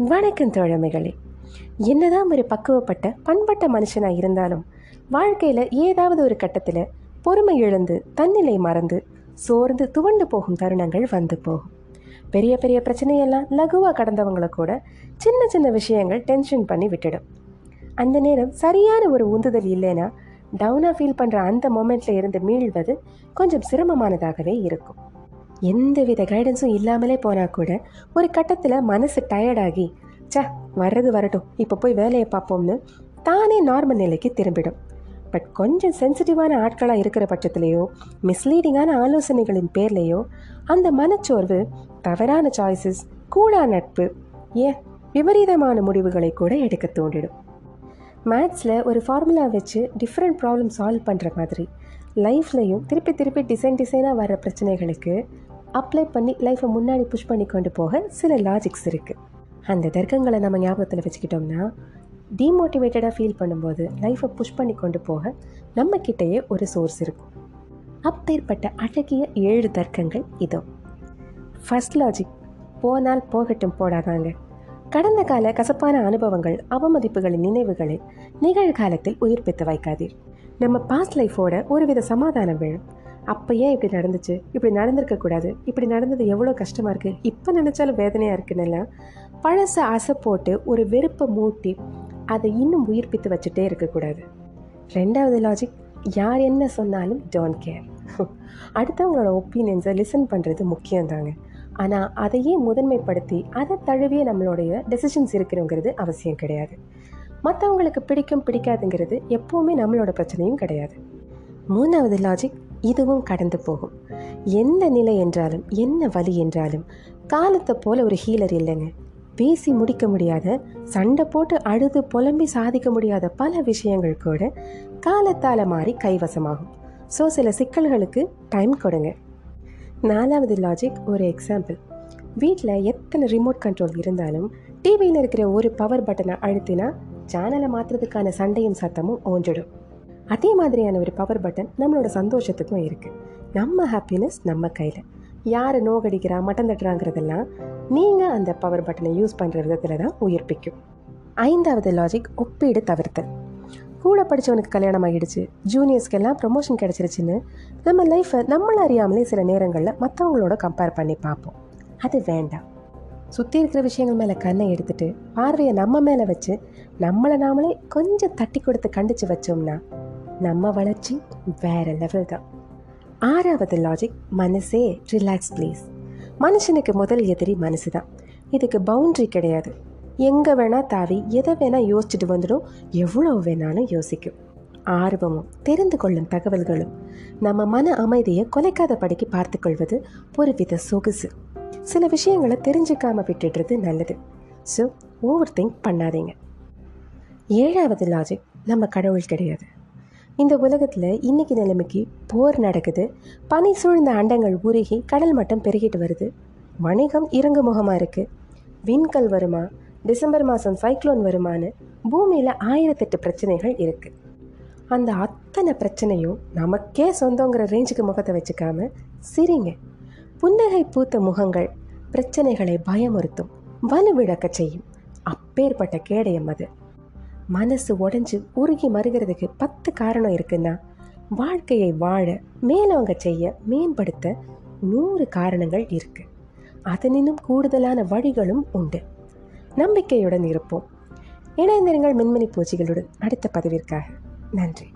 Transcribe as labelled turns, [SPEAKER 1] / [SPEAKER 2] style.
[SPEAKER 1] வணக்கம் தோழமைகளே. என்னதான் ஒரு பக்குவப்பட்ட பண்பட்ட மனுஷனாக இருந்தாலும் வாழ்க்கையில் ஏதாவது ஒரு கட்டத்தில் பொறுமை இழந்து தன்னிலை மறந்து சோர்ந்து துவண்டு போகும் தருணங்கள் வந்து போகும். பெரிய பெரிய பிரச்சனையெல்லாம் லகுவாக கடந்தவங்களை கூட சின்ன சின்ன விஷயங்கள் டென்ஷன் பண்ணி விட்டுடும். அந்த நேரம் சரியான ஒரு உந்துதல் இல்லைன்னா டவுனாக ஃபீல் பண்ணுற அந்த மொமெண்ட்டில் இருந்து மீள்வது கொஞ்சம் சிரமமானதாகவே இருக்கும். எந்தவித கைடன்ஸும் இல்லாமலே போனால் கூட ஒரு கட்டத்தில் மனசு டயர்டாகி ச வர்றது வரட்டும் இப்போ போய் வேலையை பார்ப்போம்னு தானே நார்மல் நிலைக்கு திரும்பிடும். பட் கொஞ்சம் சென்சிட்டிவான ஆட்களாக இருக்கிற பட்சத்துலேயோ மிஸ்லீடிங்கான ஆலோசனைகளின் பேர்லேயோ அந்த மனச்சோர்வு தவறான சாய்ஸஸ் கூடா நட்பு ஏன் விபரீதமான முடிவுகளை கூட எடுக்க தூண்டிடும். மேத்ஸில் ஒரு ஃபார்முலா வச்சு டிஃப்ரெண்ட் ப்ராப்ளம் சால்வ் பண்ணுற மாதிரி லைஃப்லையும் திருப்பி திருப்பி டிசைன் டிசைனாக வர பிரச்சனைகளுக்கு அப்ளை பண்ணி லைஃப்பை முன்னாடி புஷ் பண்ணி கொண்டு போக சில லாஜிக்ஸ் இருக்குது அந்த தர்க்கங்களை நம்ம ஞாபகத்தில் வச்சுக்கிட்டோம்னா டீமோட்டிவேட்டடாக ஃபீல் பண்ணும்போது லைஃப்பை புஷ் பண்ணி கொண்டு போக நம்மக்கிட்டேயே ஒரு சோர்ஸ் இருக்கும். அப்பேற்பட்ட அழகிய ஏழு தர்க்கங்கள் இதோ. ஃபஸ்ட் லாஜிக் போனால் போகட்டும் போடாதாங்க. கடந்த கால கசப்பான அனுபவங்கள் அவமதிப்புகளின் நினைவுகளை நிகழ்காலத்தில் உயிர்ப்பித்து வைக்காதீர். நம்ம பாஸ்ட் லைஃபோட ஒருவித சமாதானம் வேணும். அப்போ ஏன் இப்படி நடந்துச்சு? இப்படி நடந்திருக்கக்கூடாது இப்படி நடந்தது எவ்வளோ கஷ்டமாக இருக்குது இப்போ நினச்சாலும் வேதனையாக இருக்குன்னு பழசை அசை போட்டு ஒரு வெறுப்பை மூட்டி அதை இன்னும் உயிர்ப்பித்து வச்சுட்டே இருக்கக்கூடாது ரெண்டாவது லாஜிக் யார் என்ன சொன்னாலும் டோன்ட் கேர் அடுத்தவங்களோட ஒப்பீனியன்ஸை லிசன் பண்ணுறது முக்கியம்தாங்க. ஆனால் அதையே முதன்மைப்படுத்தி அதை தழுவிய நம்மளுடைய டெசிஷன்ஸ் இருக்கிறோங்கிறது அவசியம் கிடையாது. மற்றவங்களுக்கு பிடிக்கும் பிடிக்காதுங்கிறது எப்போவுமே நம்மளோட பிரச்சனையும் கிடையாது. மூணாவது லாஜிக் இதுவும் கடந்து போகும். எந்த நிலை என்றாலும் என்ன வழி என்றாலும் காலத்தை போல ஒரு ஹீலர் இல்லைங்க. பேசி முடிக்க முடியாத சண்டை போட்டு அழுது புலம்பி சாதிக்க முடியாத பல விஷயங்கள் கூட காலத்தால் மாறி கைவசமாகும். ஸோ சில சிக்கல்களுக்கு டைம் கொடுங்க. நாலாவது லாஜிக் ஒரு எக்ஸாம்பிள் வீட்டில் எத்தனை ரிமோட் கண்ட்ரோல் இருந்தாலும் டிவியில் இருக்கிற ஒரு பவர் பட்டனை அழுத்தினா சேனலை மாற்றுறதுக்கான சண்டையும் சத்தமும் ஓஞ்சிடும். அதே மாதிரியான ஒரு பவர் பட்டன் நம்மளோட சந்தோஷத்துக்கும் இருக்குது நம்ம ஹாப்பினஸ் நம்ம கையில். யார் நோகடிக்கிறா மட்டம் தட்டுறாங்கிறதெல்லாம் நீங்கள் அந்த பவர் பட்டனை யூஸ் பண்ணுற விதத்தில் தான் உயிர்ப்பிக்கும். ஐந்தாவது லாஜிக் ஒப்பீடு தவிர்த்தல். கூட படித்தவனுக்கு கல்யாணம் ஆகிடுச்சு ஜூனியர்ஸ்க்கெல்லாம் ப்ரொமோஷன் கிடச்சிருச்சுன்னு நம்ம லைஃப்பை நம்மளை அறியாமலே சில நேரங்களில் மற்றவங்களோட கம்பேர் பண்ணி பார்ப்போம். அது வேண்டாம். சுற்றி இருக்கிற விஷயங்கள் மேலே கண்ணை எடுத்துட்டு பார்வையை நம்ம மேலே வச்சு நம்மளை நாமளே கொஞ்சம் தட்டி கொடுத்து கண்டிச்சு வச்சோம்னா நம்ம வளர்ச்சி வேற லெவல் தான். ஆறாவது லாஜிக் மனசே ரிலாக்ஸ் ப்ளீஸ் மனுஷனுக்கு முதல் எதிரி மனசு தான். இதுக்கு பவுண்ட்ரி கிடையாது. எங்கே வேணால் தாவி எதை வேணால் யோசிச்சுட்டு வந்துடும். எவ்வளோ வேணாலும் யோசிக்கும். ஆர்வமும் தெரிந்து கொள்ளும் தகவல்களும் நம்ம மன அமைதியை கொலைக்காத படிக்கு பார்த்துக்கொள்வது ஒரு வித சொகுசு. சில விஷயங்களை தெரிஞ்சுக்காம விட்டுடுறது நல்லது. ஸோ ஓவர் திங்க் பண்ணாதீங்க. ஏழாவது லாஜிக் நம்ம கடவுள் கிடையாது. இந்த உலகத்தில் இன்னைக்கு நிலைமைக்கு போர் நடக்குது. பனி சூழ்ந்த அண்டங்கள் உருகி கடல் மட்டம் பெருகிட்டு வருது. வணிகம் இறங்கு முகமாக இருக்குது விண்கல் வருமா? டிசம்பர் மாதம் சைக்ளோன் வருமானு பூமியில் ஆயிரத்தெட்டு பிரச்சனைகள் இருக்குது அந்த அத்தனை பிரச்சனையும் நமக்கே சொந்தங்கிற ரேஞ்சுக்கு முகத்தை வச்சுக்காம சிரிங்க. புன்னகை பூத்த முகங்கள் பிரச்சனைகளை பயமுறுத்தும். வலுவிழக்க செய்யும். அப்பேற்பட்ட கேடயம் அது. மனசு உடஞ்சி உருகி மறுகிறதுக்கு பத்து காரணம் இருக்குன்னா வாழ்க்கையை வாழ மேலவங்க செய்ய மேம்படுத்த நூறு காரணங்கள் இருக்கு. அதனினும் கூடுதலான வழிகளும் உண்டு. நம்பிக்கையுடன் இருப்போம். இணைந்திருங்கள் மின்மினி பூச்சிகளுடன் அடுத்த பதிவிற்காக. நன்றி.